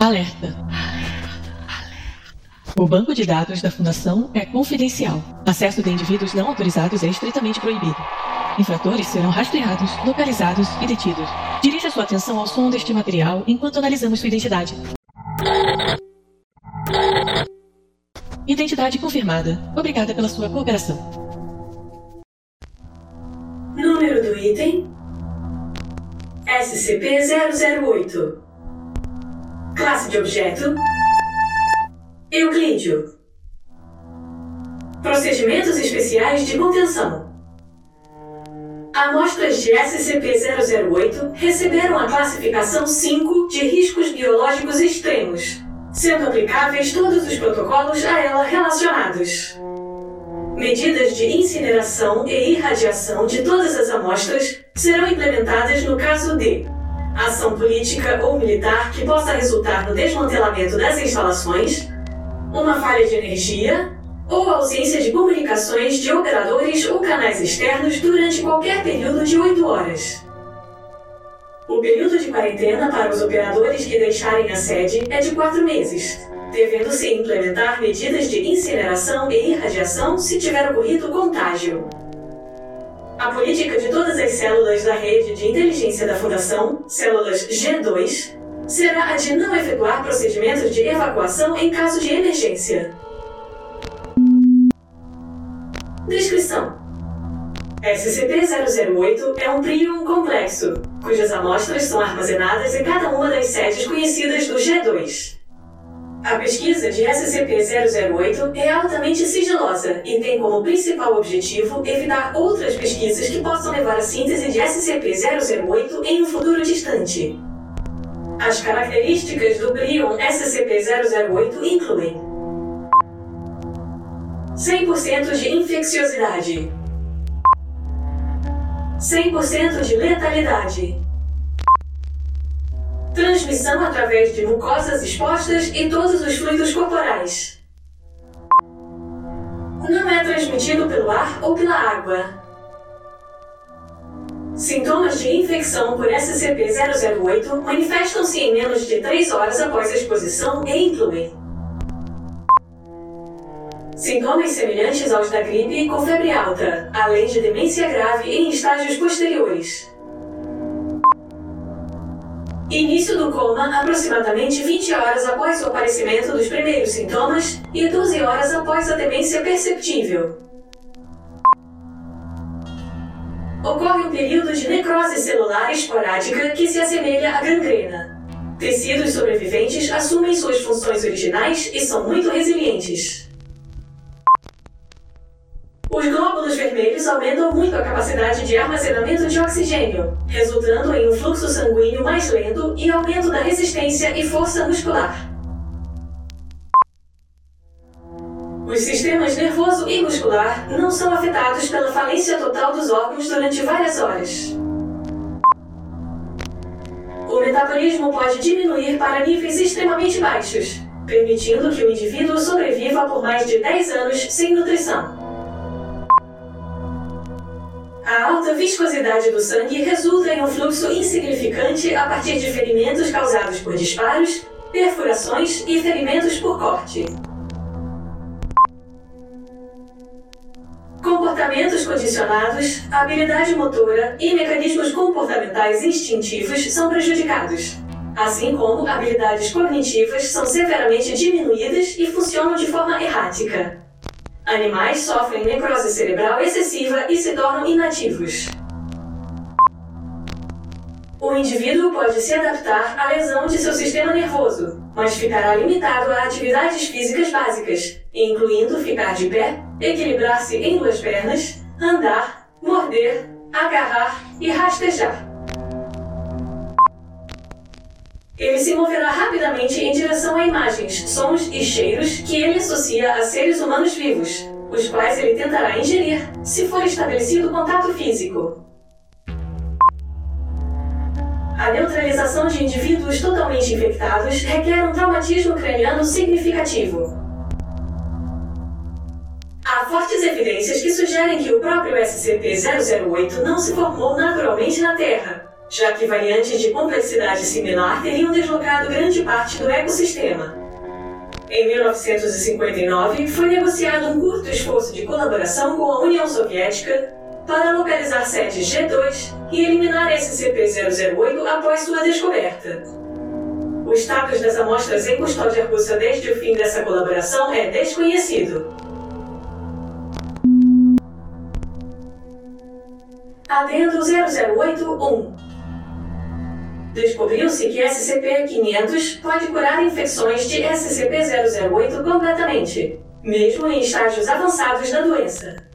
Alerta. O banco de dados da Fundação é confidencial. Acesso de indivíduos não autorizados é estritamente proibido. Infratores serão rastreados, localizados e detidos. Dirija sua atenção ao som deste material enquanto analisamos sua identidade. Identidade confirmada. Obrigada pela sua cooperação. Número do item: SCP-008. Classe de objeto: Euclídeo. Procedimentos especiais de contenção. Amostras de SCP-008 receberam a classificação 5 de riscos biológicos extremos, sendo aplicáveis todos os protocolos a ela relacionados. Medidas de incineração e irradiação de todas as amostras serão implementadas no caso de ação política ou militar que possa resultar no desmantelamento das instalações, uma falha de energia ou ausência de comunicações de operadores ou canais externos durante qualquer período de 8 horas. O período de quarentena para os operadores que deixarem a sede é de 4 meses, devendo-se implementar medidas de incineração e irradiação se tiver ocorrido contágio. A política de todas as células da rede de inteligência da Fundação, células G2, será a de não efetuar procedimentos de evacuação em caso de emergência. Descrição: SCP-008 é um prion complexo, cujas amostras são armazenadas em cada uma das sedes conhecidas do G2. A pesquisa de SCP-008 é altamente sigilosa e tem como principal objetivo evitar outras pesquisas que possam levar à síntese de SCP-008 em um futuro distante. As características do Prion SCP-008 incluem 100% de infecciosidade, 100% de letalidade, transmissão através de mucosas expostas e todos os fluidos corporais. Não é transmitido pelo ar ou pela água. Sintomas de infecção por SCP-008 manifestam-se em menos de 3 horas após a exposição e incluem sintomas semelhantes aos da gripe com febre alta, além de demência grave em estágios posteriores. Início do coma aproximadamente 20 horas após o aparecimento dos primeiros sintomas e 12 horas após a demência perceptível. Ocorre um período de necrose celular esporádica que se assemelha à gangrena. Tecidos sobreviventes assumem suas funções originais e são muito resilientes. Os glóbulos vermelhos aumentam muito a capacidade de armazenamento de oxigênio, resultando em um fluxo sanguíneo mais lento e aumento da resistência e força muscular. Os sistemas nervoso e muscular não são afetados pela falência total dos órgãos durante várias horas. O metabolismo pode diminuir para níveis extremamente baixos, permitindo que o indivíduo sobreviva por mais de 10 anos sem nutrição. A alta viscosidade do sangue resulta em um fluxo insignificante a partir de ferimentos causados por disparos, perfurações e ferimentos por corte. Comportamentos condicionados, habilidade motora e mecanismos comportamentais instintivos são prejudicados, assim como habilidades cognitivas são severamente diminuídas e funcionam de forma errática. Animais sofrem necrose cerebral excessiva e se tornam inativos. O indivíduo pode se adaptar à lesão de seu sistema nervoso, mas ficará limitado a atividades físicas básicas, incluindo ficar de pé, equilibrar-se em duas pernas, andar, morder, agarrar e rastejar. Ele se moverá rapidamente em direção a imagens, sons e cheiros que ele associa a seres humanos vivos, os quais ele tentará ingerir se for estabelecido contato físico. A neutralização de indivíduos totalmente infectados requer um traumatismo craniano significativo. Há fortes evidências que sugerem que o próprio SCP-008 não se formou naturalmente na Terra, já que variantes de complexidade similar teriam deslocado grande parte do ecossistema. Em 1959, foi negociado um curto esforço de colaboração com a União Soviética para localizar setes G2 e eliminar SCP-008 após sua descoberta. O status das amostras em custódia russa desde o fim dessa colaboração é desconhecido. Adendo 008-1 Descobriu-se que SCP-500 pode curar infecções de SCP-008 completamente, mesmo em estágios avançados da doença.